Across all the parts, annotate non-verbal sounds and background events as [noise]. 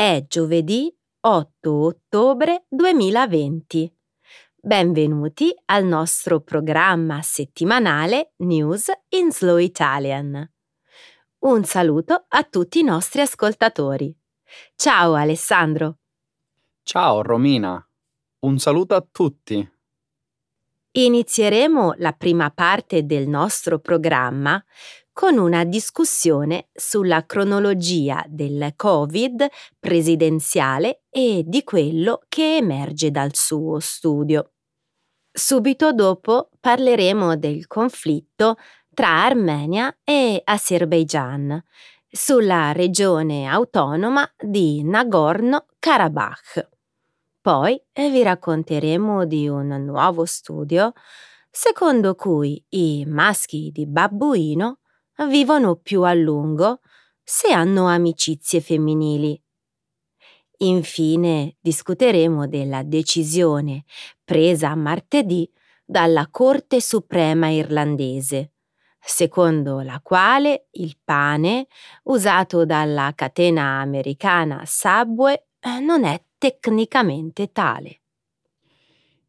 È giovedì 8 ottobre 2020. Benvenuti al nostro programma settimanale News in Slow Italian. Un saluto a tutti i nostri ascoltatori. Ciao Alessandro. Ciao Romina. Un saluto a tutti. Inizieremo la prima parte del nostro programma con una discussione sulla cronologia del Covid presidenziale e di quello che emerge dal suo studio. Subito dopo parleremo del conflitto tra Armenia e Azerbaijan sulla regione autonoma di Nagorno-Karabakh. Poi vi racconteremo di un nuovo studio secondo cui i maschi di babbuino vivono più a lungo se hanno amicizie femminili. Infine discuteremo della decisione presa martedì dalla Corte Suprema irlandese, secondo la quale il pane usato dalla catena americana Subway eh, non è tecnicamente tale.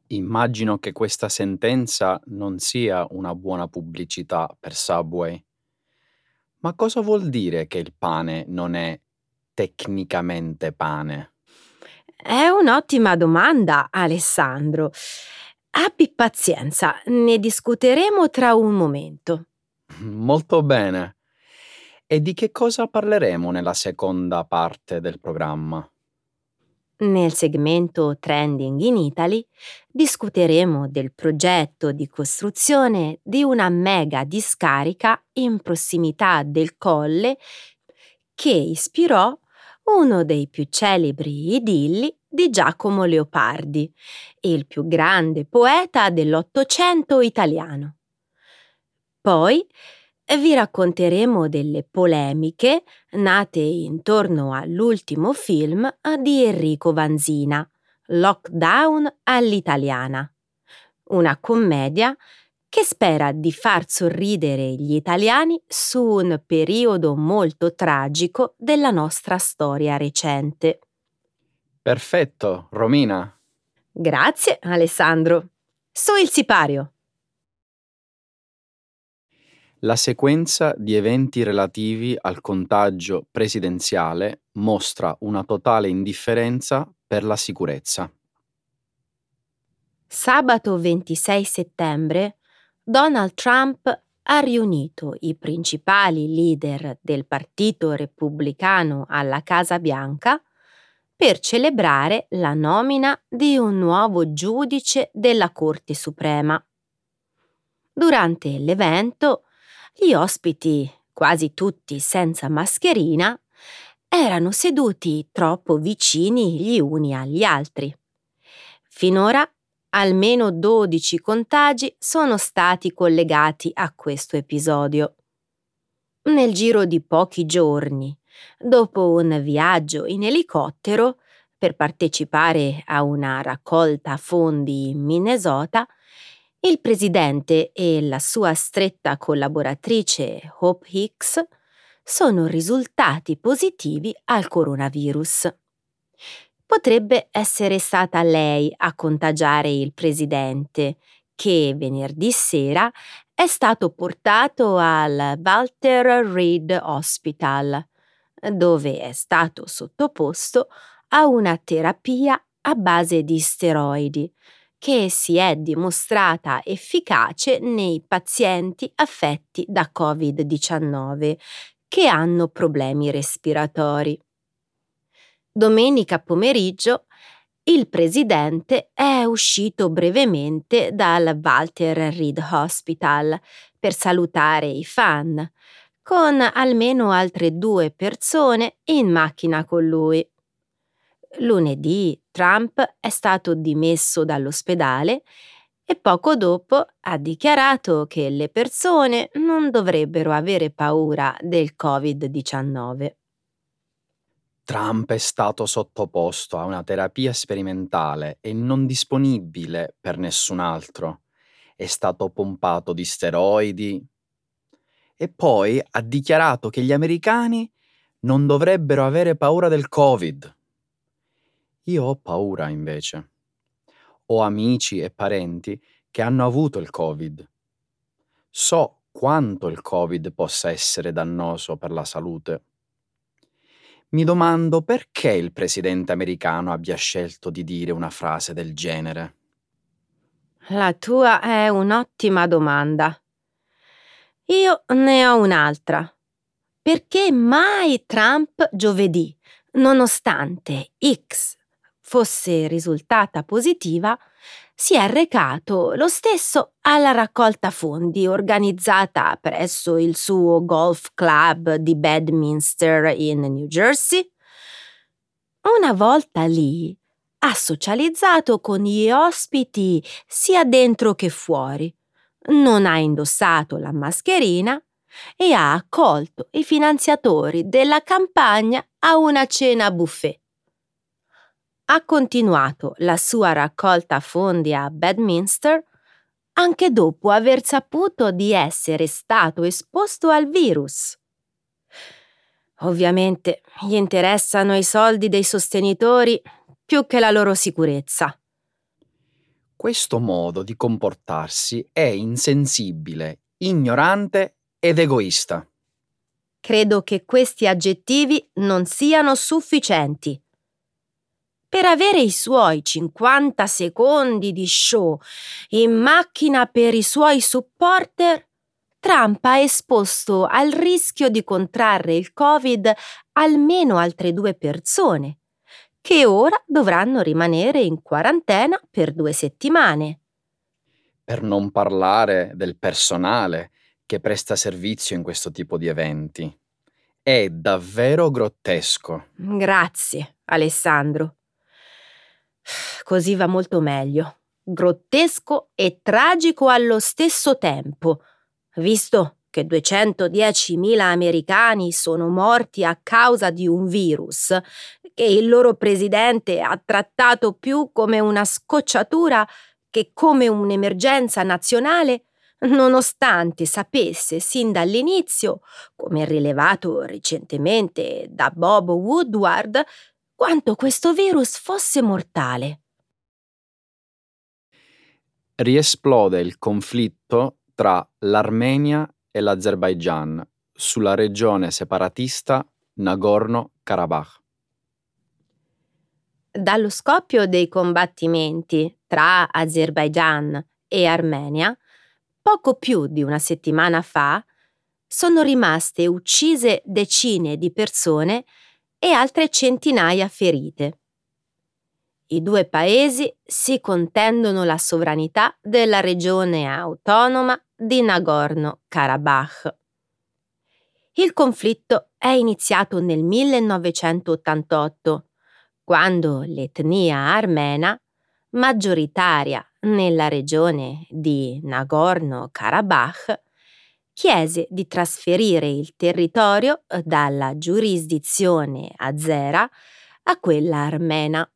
Immagino che questa sentenza non sia una buona pubblicità per Subway. Ma cosa vuol dire che il pane non è tecnicamente pane? È un'ottima domanda, Alessandro. Abbi pazienza, ne discuteremo tra un momento. [laughs] Molto bene. E di che cosa parleremo nella seconda parte del programma? Nel segmento Trending in Italy discuteremo del progetto di costruzione di una mega discarica in prossimità del colle che ispirò uno dei più celebri idilli di Giacomo Leopardi, il più grande poeta dell'Ottocento italiano. Poi vi racconteremo delle polemiche nate intorno all'ultimo film di Enrico Vanzina, Lockdown all'italiana, una commedia che spera di far sorridere gli italiani su un periodo molto tragico della nostra storia recente. Perfetto, Romina. Grazie, Alessandro. Su il sipario. La sequenza di eventi relativi al contagio presidenziale mostra una totale indifferenza per la sicurezza. Sabato 26 settembre Donald Trump ha riunito i principali leader del Partito Repubblicano alla Casa Bianca per celebrare la nomina di un nuovo giudice della Corte Suprema. Durante l'evento, gli ospiti, quasi tutti senza mascherina, erano seduti troppo vicini gli uni agli altri. Finora almeno 12 contagi sono stati collegati a questo episodio. Nel giro di pochi giorni, dopo un viaggio in elicottero per partecipare a una raccolta fondi in Minnesota, il presidente e la sua stretta collaboratrice Hope Hicks sono risultati positivi al coronavirus. Potrebbe essere stata lei a contagiare il presidente, che venerdì sera è stato portato al Walter Reed Hospital, dove è stato sottoposto a una terapia a base di steroidi che si è dimostrata efficace nei pazienti affetti da Covid-19 che hanno problemi respiratori. Domenica pomeriggio il presidente è uscito brevemente dal Walter Reed Hospital per salutare i fan, con almeno altre due persone in macchina con lui. Lunedì Trump è stato dimesso dall'ospedale e poco dopo ha dichiarato che le persone non dovrebbero avere paura del Covid-19. Trump è stato sottoposto a una terapia sperimentale e non disponibile per nessun altro. È stato pompato di steroidi e poi ha dichiarato che gli americani non dovrebbero avere paura del Covid. Io ho paura invece. Ho amici e parenti che hanno avuto il Covid. So quanto il Covid possa essere dannoso per la salute. Mi domando perché il presidente americano abbia scelto di dire una frase del genere. La tua è un'ottima domanda. Io ne ho un'altra. Perché mai Trump giovedì, nonostante X fosse risultata positiva, si è recato lo stesso alla raccolta fondi organizzata presso il suo golf club di Bedminster in New Jersey? Una volta lì ha socializzato con gli ospiti sia dentro che fuori, non ha indossato la mascherina e ha accolto i finanziatori della campagna a una cena buffet. Ha continuato la sua raccolta fondi a Bedminster anche dopo aver saputo di essere stato esposto al virus. Ovviamente gli interessano i soldi dei sostenitori più che la loro sicurezza. Questo modo di comportarsi è insensibile, ignorante ed egoista. Credo che questi aggettivi non siano sufficienti. Per avere i suoi 50 secondi di show in macchina per i suoi supporter, Trump ha esposto al rischio di contrarre il Covid almeno altre due persone che ora dovranno rimanere in quarantena per due settimane. Per non parlare del personale che presta servizio in questo tipo di eventi. È davvero grottesco. Grazie, Alessandro. Così va molto meglio. Grottesco e tragico allo stesso tempo, visto che 210.000 americani sono morti a causa di un virus che il loro presidente ha trattato più come una scocciatura che come un'emergenza nazionale, nonostante sapesse sin dall'inizio, come rilevato recentemente da Bob Woodward, quanto questo virus fosse mortale. Riesplode il conflitto tra l'Armenia e l'Azerbaigian sulla regione separatista Nagorno-Karabakh. Dallo scoppio dei combattimenti tra Azerbaigian e Armenia, poco più di una settimana fa, sono rimaste uccise decine di persone e altre centinaia ferite. I due paesi si contendono la sovranità della regione autonoma di Nagorno-Karabakh. Il conflitto è iniziato nel 1988 quando l'etnia armena, maggioritaria nella regione di Nagorno-Karabakh, chiese di trasferire il territorio dalla giurisdizione azera a quella armena.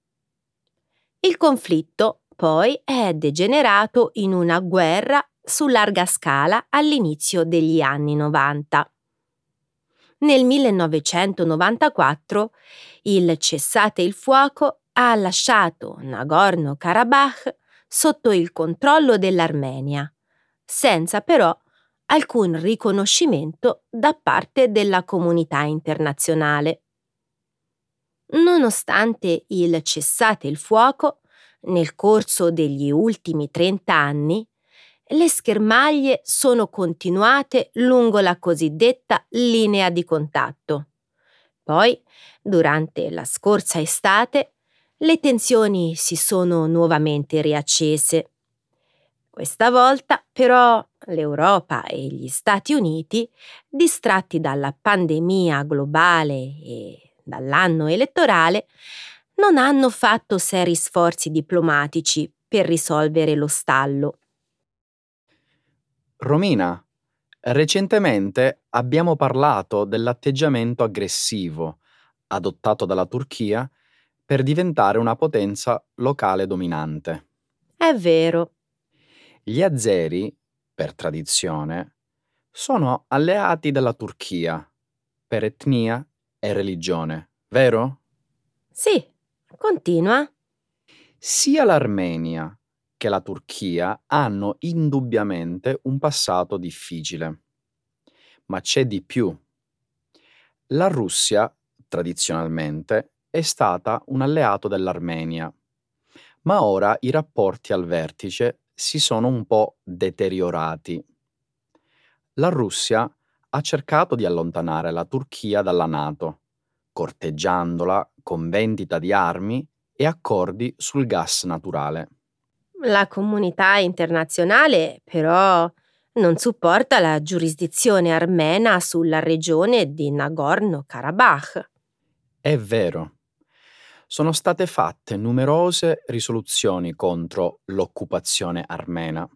Il conflitto poi è degenerato in una guerra su larga scala all'inizio degli anni 90. Nel 1994 il cessate il fuoco ha lasciato Nagorno-Karabakh sotto il controllo dell'Armenia, senza però alcun riconoscimento da parte della comunità internazionale. Nonostante il cessate il fuoco, nel corso degli ultimi 30 anni, le schermaglie sono continuate lungo la cosiddetta linea di contatto. Poi, durante la scorsa estate, le tensioni si sono nuovamente riaccese. Questa volta, però, l'Europa e gli Stati Uniti, distratti dalla pandemia globale e dall'anno elettorale, non hanno fatto seri sforzi diplomatici per risolvere lo stallo. Romina, recentemente abbiamo parlato dell'atteggiamento aggressivo adottato dalla Turchia per diventare una potenza locale dominante. È vero. Gli azeri, per tradizione, sono alleati della Turchia per etnia e religione, vero? Sì, Continua. Sia l'Armenia che la Turchia hanno indubbiamente un passato difficile. Ma c'è di più. La Russia, tradizionalmente, è stata un alleato dell'Armenia, ma ora i rapporti al vertice si sono un po' deteriorati. La Russia ha cercato di allontanare la Turchia dalla Nato, corteggiandola con vendita di armi e accordi sul gas naturale. La comunità internazionale, però, non supporta la giurisdizione armena sulla regione di Nagorno-Karabakh. È vero. Sono state fatte numerose risoluzioni contro l'occupazione armena.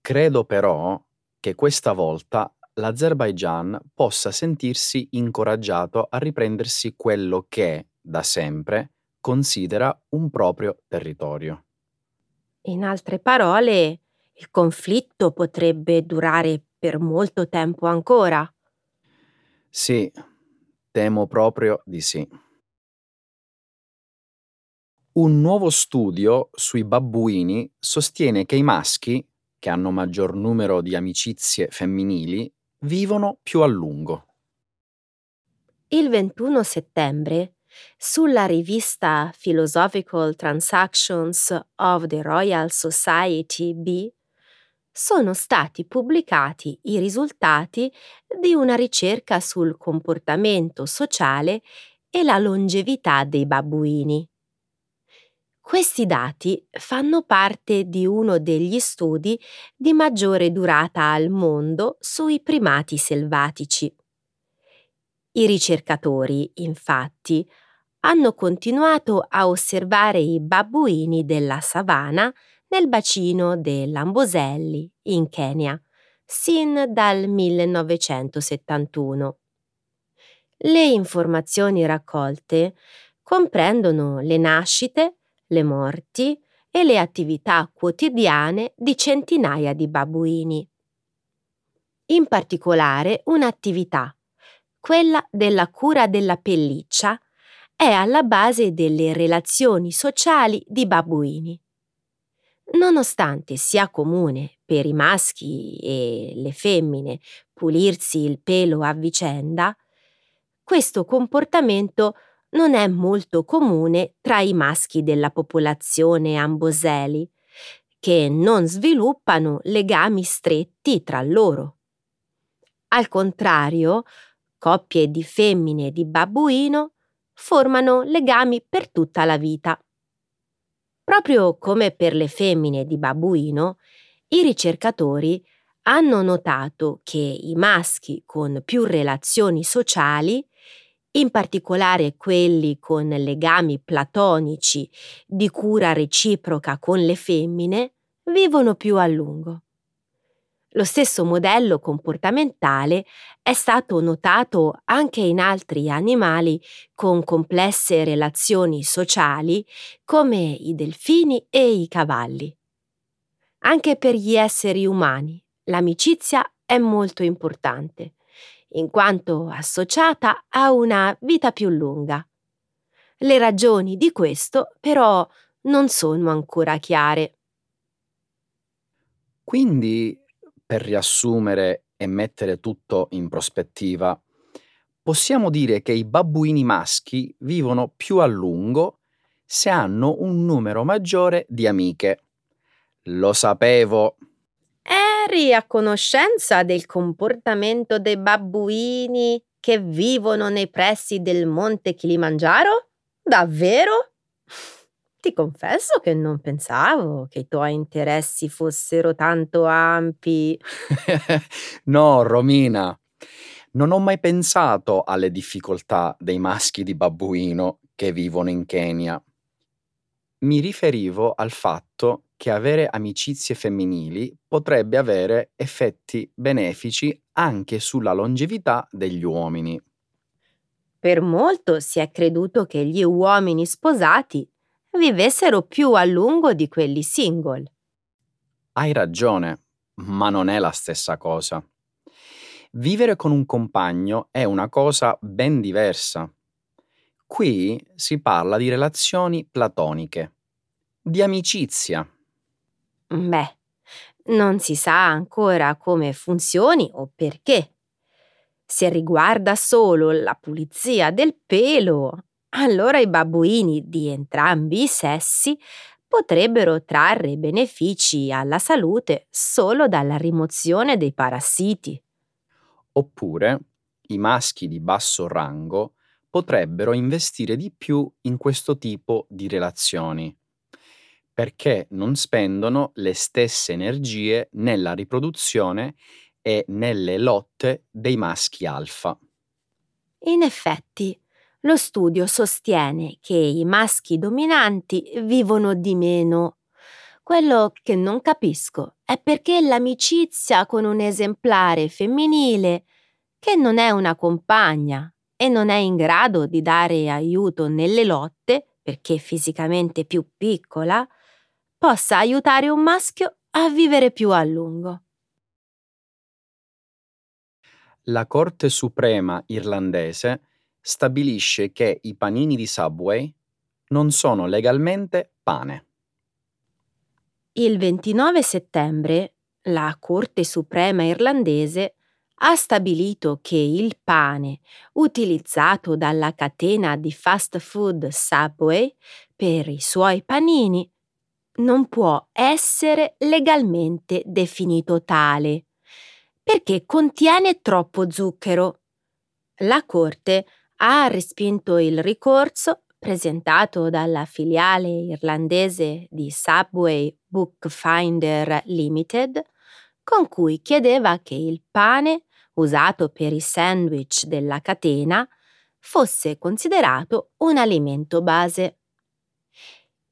Credo però che questa volta l'Azerbaigian possa sentirsi incoraggiato a riprendersi quello che, da sempre, considera un proprio territorio. In altre parole, il conflitto potrebbe durare per molto tempo ancora. Sì, temo proprio di sì. Un nuovo studio sui babbuini sostiene che i maschi, che hanno maggior numero di amicizie femminili, vivono più a lungo. Il 21 settembre, sulla rivista Philosophical Transactions of the Royal Society B, sono stati pubblicati i risultati di una ricerca sul comportamento sociale e la longevità dei babbuini. Questi dati fanno parte di uno degli studi di maggiore durata al mondo sui primati selvatici. I ricercatori, infatti, hanno continuato a osservare i babbuini della savana nel bacino dell'Amboselli, in Kenya, sin dal 1971. Le informazioni raccolte comprendono le nascite, le morti e le attività quotidiane di centinaia di babbuini. In particolare un'attività, quella della cura della pelliccia, è alla base delle relazioni sociali di babbuini. Nonostante sia comune per i maschi e le femmine pulirsi il pelo a vicenda, questo comportamento non è molto comune tra i maschi della popolazione amboseli, che non sviluppano legami stretti tra loro. Al contrario, coppie di femmine di babbuino formano legami per tutta la vita. Proprio come per le femmine di babbuino, i ricercatori hanno notato che i maschi con più relazioni sociali, in particolare quelli con legami platonici di cura reciproca con le femmine, vivono più a lungo. Lo stesso modello comportamentale è stato notato anche in altri animali con complesse relazioni sociali come i delfini e i cavalli. Anche per gli esseri umani l'amicizia è molto importante, in quanto associata a una vita più lunga. Le ragioni di questo però non sono ancora chiare. Quindi per riassumere e mettere tutto in prospettiva, possiamo dire che i babbuini maschi vivono più a lungo se hanno un numero maggiore di amiche. Lo sapevo. Eri a conoscenza del comportamento dei babbuini che vivono nei pressi del monte Kilimangiaro? Davvero? Ti confesso che non pensavo che i tuoi interessi fossero tanto ampi. [laughs] no, Romina, non ho mai pensato alle difficoltà dei maschi di babbuino che vivono in Kenya. Mi riferivo al fatto che avere amicizie femminili potrebbe avere effetti benefici anche sulla longevità degli uomini. Per molto si è creduto che gli uomini sposati vivessero più a lungo di quelli single. Hai ragione, ma non è la stessa cosa. Vivere con un compagno è una cosa ben diversa. Qui si parla di relazioni platoniche, di amicizia. Beh, non si sa ancora come funzioni o perché. Se riguarda solo la pulizia del pelo, allora i babbuini di entrambi i sessi potrebbero trarre benefici alla salute solo dalla rimozione dei parassiti. Oppure i maschi di basso rango potrebbero investire di più in questo tipo di relazioni, perché non spendono le stesse energie nella riproduzione e nelle lotte dei maschi alfa. In effetti, lo studio sostiene che i maschi dominanti vivono di meno. Quello che non capisco è perché l'amicizia con un esemplare femminile, che non è una compagna e non è in grado di dare aiuto nelle lotte, perché è fisicamente più piccola, possa aiutare un maschio a vivere più a lungo. La Corte Suprema irlandese stabilisce che i panini di Subway non sono legalmente pane. Il 29 settembre la Corte Suprema irlandese ha stabilito che il pane utilizzato dalla catena di fast food Subway per i suoi panini non può essere legalmente definito tale perché contiene troppo zucchero. La Corte ha respinto il ricorso presentato dalla filiale irlandese di Subway Bookfinder Limited, con cui chiedeva che il pane usato per i sandwich della catena fosse considerato un alimento base.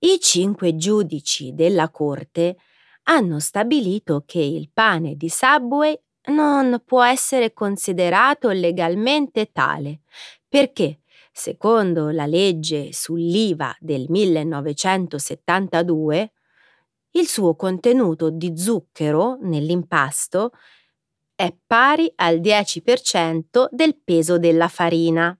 I cinque giudici della Corte hanno stabilito che il pane di Subway non può essere considerato legalmente tale, perché, secondo la legge sull'IVA del 1972, il suo contenuto di zucchero nell'impasto è pari al 10% del peso della farina.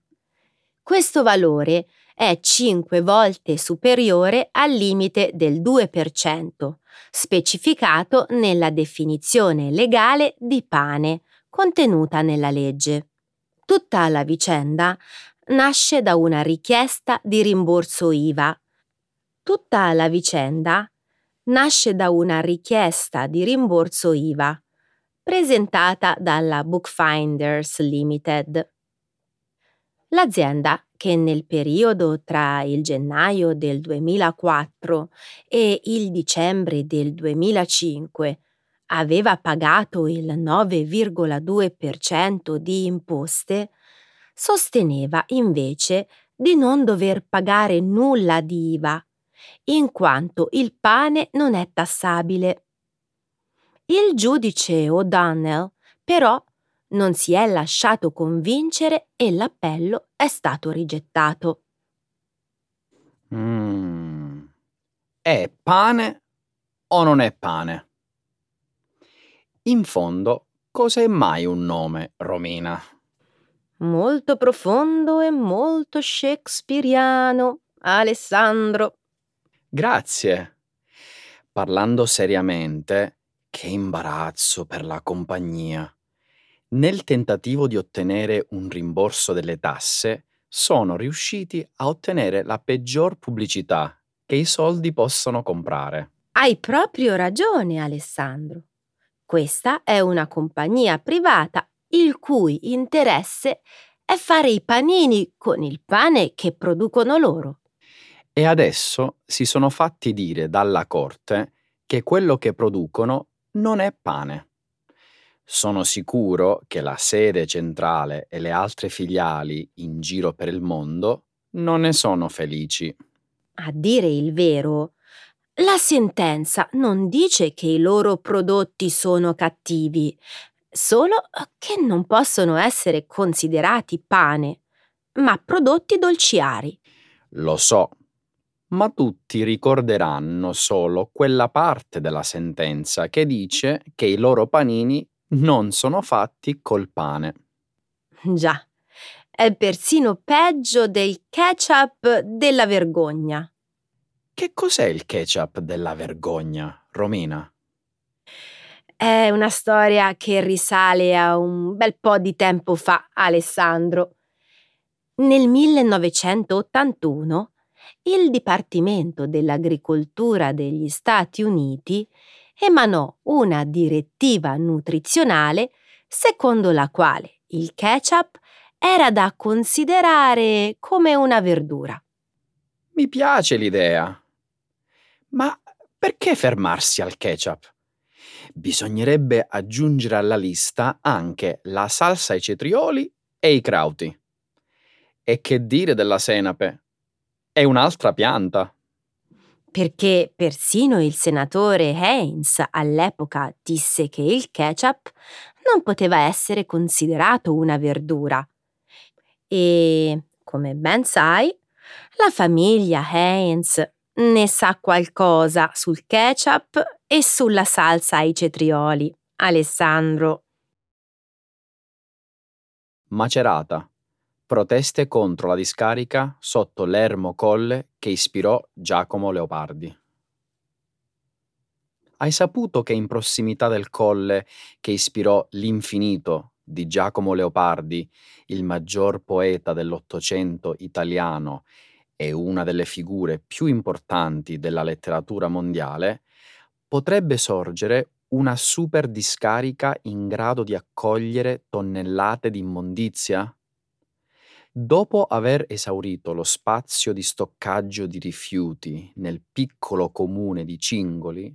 Questo valore è 5 volte superiore al limite del 2%, specificato nella definizione legale di pane contenuta nella legge. Tutta la vicenda nasce da una richiesta di rimborso IVA. Tutta la vicenda nasce da una richiesta di rimborso IVA presentata dalla Bookfinders Limited. L'azienda, che nel periodo tra il gennaio del 2004 e il dicembre del 2005 aveva pagato il 9,2% di imposte, sosteneva invece di non dover pagare nulla di IVA, in quanto il pane non è tassabile. Il giudice O'Donnell però non si è lasciato convincere e l'appello è stato rigettato. Mm. È pane o non è pane? In fondo, cos'è mai un nome, Romina? Molto profondo e molto shakespeariano, Alessandro. Grazie. Parlando seriamente, che imbarazzo per la compagnia. Nel tentativo di ottenere un rimborso delle tasse, sono riusciti a ottenere la peggior pubblicità che i soldi possono comprare. Hai proprio ragione, Alessandro. Questa è una compagnia privata il cui interesse è fare i panini con il pane che producono loro. E adesso si sono fatti dire dalla corte che quello che producono non è pane. Sono sicuro che la sede centrale e le altre filiali in giro per il mondo non ne sono felici. A dire il vero, la sentenza non dice che i loro prodotti sono cattivi, solo che non possono essere considerati pane, ma prodotti dolciari. Lo so, ma tutti ricorderanno solo quella parte della sentenza che dice che i loro panini non sono fatti col pane. Già, è persino peggio del ketchup della vergogna. Che cos'è il ketchup della vergogna, Romina? È una storia che risale a un bel po' di tempo fa, Alessandro. Nel 1981 il Dipartimento dell'Agricoltura degli Stati Uniti emanò una direttiva nutrizionale secondo la quale il ketchup era da considerare come una verdura. Mi piace l'idea. Ma perché fermarsi al ketchup? Bisognerebbe aggiungere alla lista anche la salsa ai cetrioli e i crauti. E che dire della senape? È un'altra pianta. Perché persino il senatore Haynes all'epoca disse che il ketchup non poteva essere considerato una verdura. E, come ben sai, la famiglia Haynes ne sa qualcosa sul ketchup e sulla salsa ai cetrioli. Alessandro. Macerata. Proteste contro la discarica sotto l'Ermo Colle che ispirò Giacomo Leopardi. Hai saputo che in prossimità del colle che ispirò L'infinito di Giacomo Leopardi, il maggior poeta dell'Ottocento italiano e una delle figure più importanti della letteratura mondiale, potrebbe sorgere una super discarica in grado di accogliere tonnellate di immondizia? Dopo aver esaurito lo spazio di stoccaggio di rifiuti nel piccolo comune di Cingoli,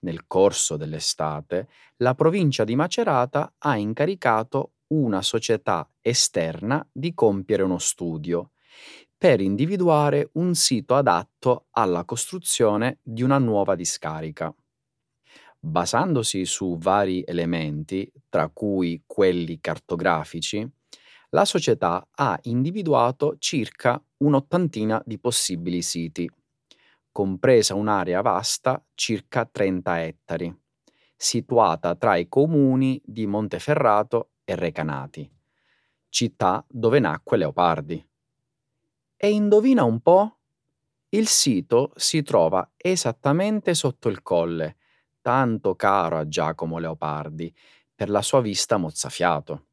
nel corso dell'estate, la provincia di Macerata ha incaricato una società esterna di compiere uno studio per individuare un sito adatto alla costruzione di una nuova discarica. Basandosi su vari elementi, tra cui quelli cartografici, la società ha individuato circa un'ottantina di possibili siti, compresa un'area vasta circa 30 ettari, situata tra i comuni di Monteferrato e Recanati, città dove nacque Leopardi. E indovina un po'? Il sito si trova esattamente sotto il colle, tanto caro a Giacomo Leopardi, per la sua vista mozzafiato.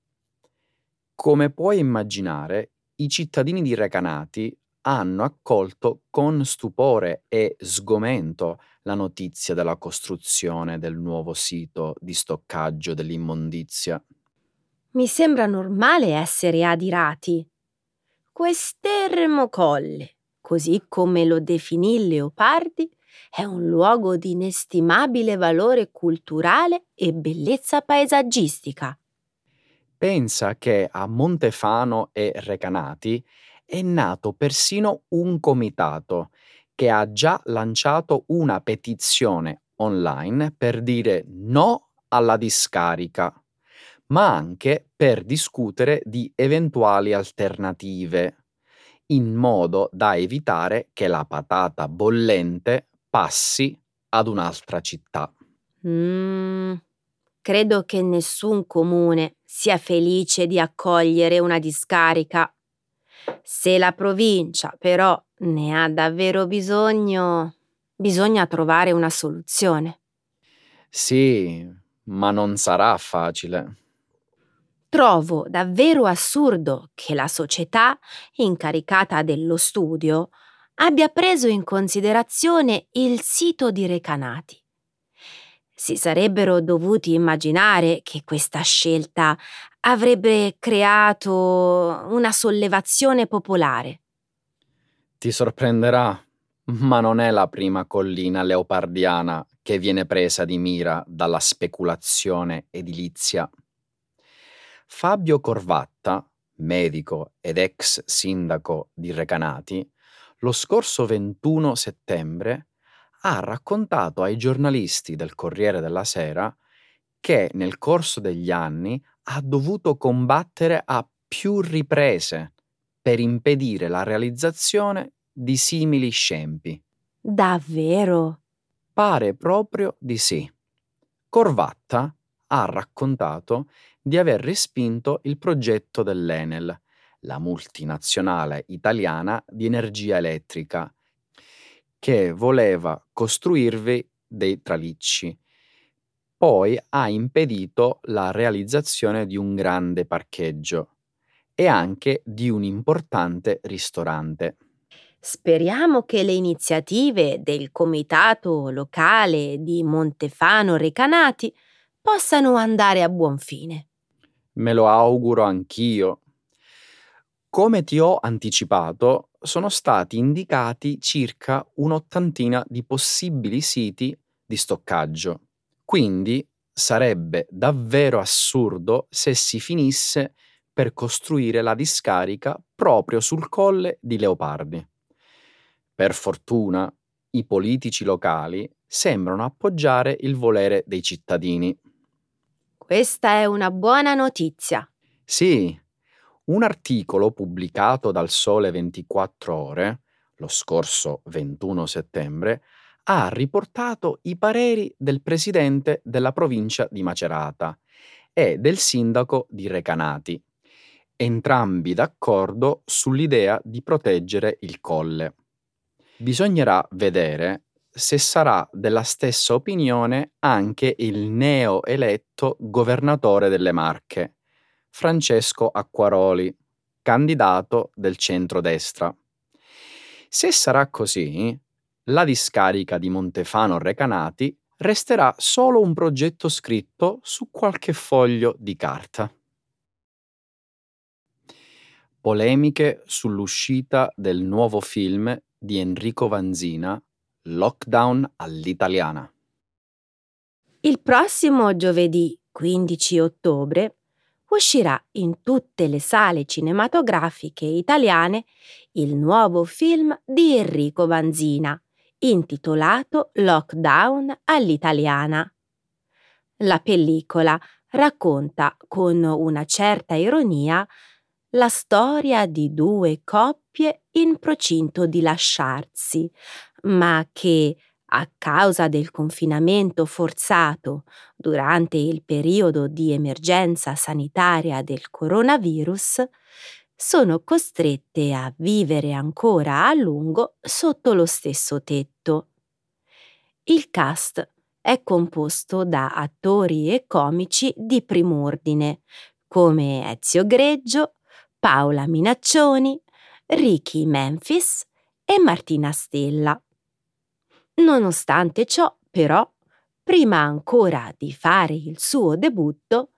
Come puoi immaginare, i cittadini di Recanati hanno accolto con stupore e sgomento la notizia della costruzione del nuovo sito di stoccaggio dell'immondizia. Mi sembra normale essere adirati, Quest'ermo colle, così come lo definì Leopardi, è un luogo di inestimabile valore culturale e bellezza paesaggistica. Pensa che a Montefano e Recanati è nato persino un comitato che ha già lanciato una petizione online per dire no alla discarica ma anche per discutere di eventuali alternative, in modo da evitare che la patata bollente passi ad un'altra città. Mm, credo che nessun comune sia felice di accogliere una discarica. Se la provincia però ne ha davvero bisogno, bisogna trovare una soluzione. Sì, ma non sarà facile. Trovo davvero assurdo che la società incaricata dello studio abbia preso in considerazione il sito di Recanati. Si sarebbero dovuti immaginare che questa scelta avrebbe creato una sollevazione popolare. Ti sorprenderà, ma non è la prima collina leopardiana che viene presa di mira dalla speculazione edilizia. Fabio Corvatta, medico ed ex sindaco di Recanati, lo scorso 21 settembre ha raccontato ai giornalisti del Corriere della Sera che nel corso degli anni ha dovuto combattere a più riprese per impedire la realizzazione di simili scempi. Davvero? Pare proprio di sì. Corvatta ha raccontato di aver respinto il progetto dell'Enel, la multinazionale italiana di energia elettrica, che voleva costruirvi dei tralicci. Poi ha impedito la realizzazione di un grande parcheggio e anche di un importante ristorante. Speriamo che le iniziative del comitato locale di Montefano Recanati possano andare a buon fine. Me lo auguro anch'io. Come ti ho anticipato, sono stati indicati circa un'ottantina di possibili siti di stoccaggio. Quindi sarebbe davvero assurdo se si finisse per costruire la discarica proprio sul colle di Leopardi. Per fortuna, i politici locali sembrano appoggiare il volere dei cittadini. Questa è una buona notizia. Sì, un articolo pubblicato dal Sole 24 Ore, lo scorso 21 settembre, ha riportato i pareri del presidente della provincia di Macerata e del sindaco di Recanati, entrambi d'accordo sull'idea di proteggere il colle. Bisognerà vedere se sarà della stessa opinione anche il neo-eletto governatore delle Marche, Francesco Acquaroli, candidato del centrodestra. Se sarà così, la discarica di Montefano Recanati resterà solo un progetto scritto su qualche foglio di carta. Polemiche sull'uscita del nuovo film di Enrico Vanzina, Lockdown all'italiana. Il prossimo giovedì 15 ottobre uscirà in tutte le sale cinematografiche italiane il nuovo film di Enrico Vanzina, intitolato Lockdown all'italiana. La pellicola racconta con una certa ironia la storia di due coppie in procinto di lasciarsi, ma che, a causa del confinamento forzato durante il periodo di emergenza sanitaria del coronavirus, sono costrette a vivere ancora a lungo sotto lo stesso tetto. Il cast è composto da attori e comici di prim'ordine, come Ezio Greggio, Paola Minaccioni, Ricky Memphis e Martina Stella. Nonostante ciò, però, prima ancora di fare il suo debutto,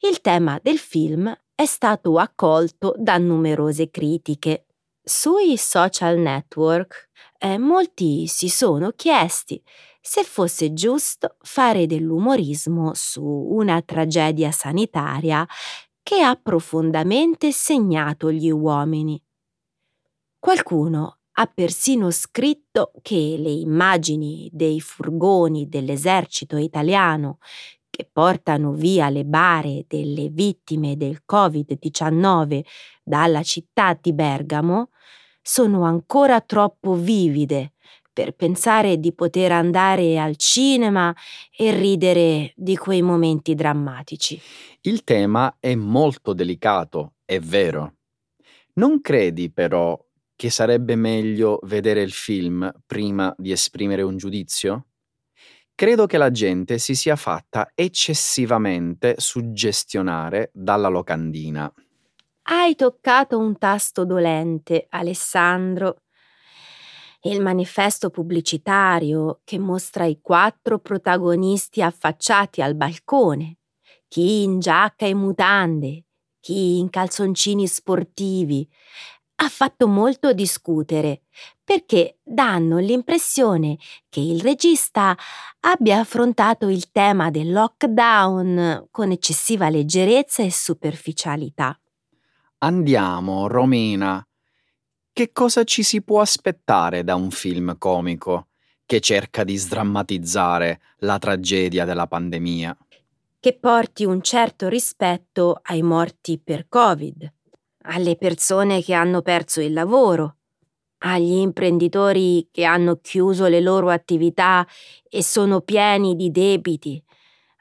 il tema del film è stato accolto da numerose critiche. Sui social network eh, molti si sono chiesti se fosse giusto fare dell'umorismo su una tragedia sanitaria che ha profondamente segnato gli uomini. Qualcuno ha persino scritto che le immagini dei furgoni dell'esercito italiano che portano via le bare delle vittime del Covid-19 dalla città di Bergamo sono ancora troppo vivide per pensare di poter andare al cinema e ridere di quei momenti drammatici. Il tema è molto delicato, è vero. Non credi però che sarebbe meglio vedere il film prima di esprimere un giudizio? Credo che la gente si sia fatta eccessivamente suggestionare dalla locandina. Hai toccato un tasto dolente, Alessandro il manifesto pubblicitario che mostra i quattro protagonisti affacciati al balcone, chi in giacca e mutande, chi in calzoncini sportivi, ha fatto molto discutere perché danno l'impressione che il regista abbia affrontato il tema del lockdown con eccessiva leggerezza e superficialità. Andiamo, Romina, che cosa ci si può aspettare da un film comico che cerca di sdrammatizzare la tragedia della pandemia? Che porti un certo rispetto ai morti per Covid, alle persone che hanno perso il lavoro, agli imprenditori che hanno chiuso le loro attività e sono pieni di debiti,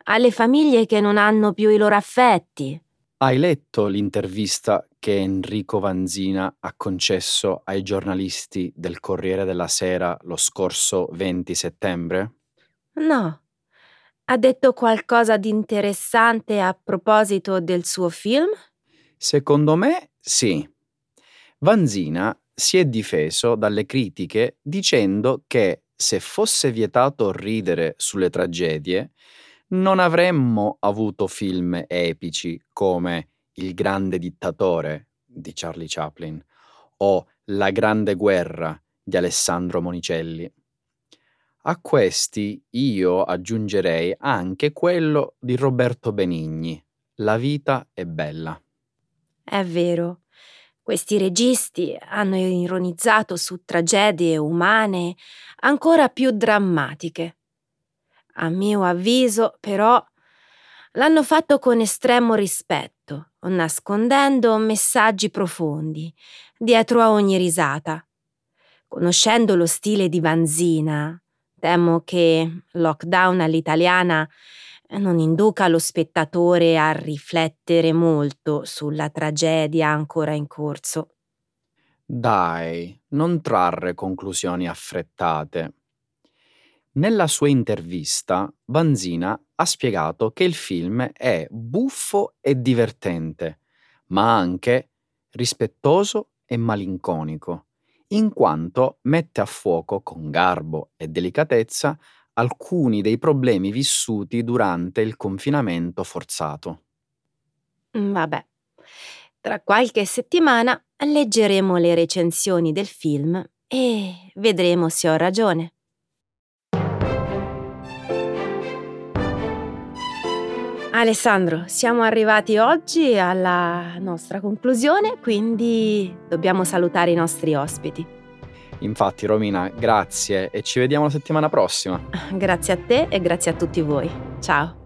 alle famiglie che non hanno più i loro affetti. Hai letto l'intervista che Enrico Vanzina ha concesso ai giornalisti del Corriere della Sera lo scorso 20 settembre? No. Ha detto qualcosa di interessante a proposito del suo film? Secondo me sì. Vanzina si è difeso dalle critiche dicendo che se fosse vietato ridere sulle tragedie, non avremmo avuto film epici come Il grande dittatore di Charlie Chaplin o La grande guerra di Alessandro Monicelli. A questi io aggiungerei anche quello di Roberto Benigni, La vita è bella. È vero. Questi registi hanno ironizzato su tragedie umane ancora più drammatiche. A mio avviso, però, l'hanno fatto con estremo rispetto, nascondendo messaggi profondi dietro a ogni risata. Conoscendo lo stile di Vanzina, temo che Lockdown all'italiana non induca lo spettatore a riflettere molto sulla tragedia ancora in corso. Dai, non trarre conclusioni affrettate. Nella sua intervista, Vanzina ha spiegato che il film è buffo e divertente, ma anche rispettoso e malinconico, in quanto mette a fuoco con garbo e delicatezza alcuni dei problemi vissuti durante il confinamento forzato. Mm, Vabbè, tra qualche settimana leggeremo le recensioni del film e vedremo se ho ragione. Alessandro, siamo arrivati oggi alla nostra conclusione, quindi dobbiamo salutare i nostri ospiti. Infatti, Romina, grazie e ci vediamo la settimana prossima. Grazie a te e grazie a tutti voi. Ciao.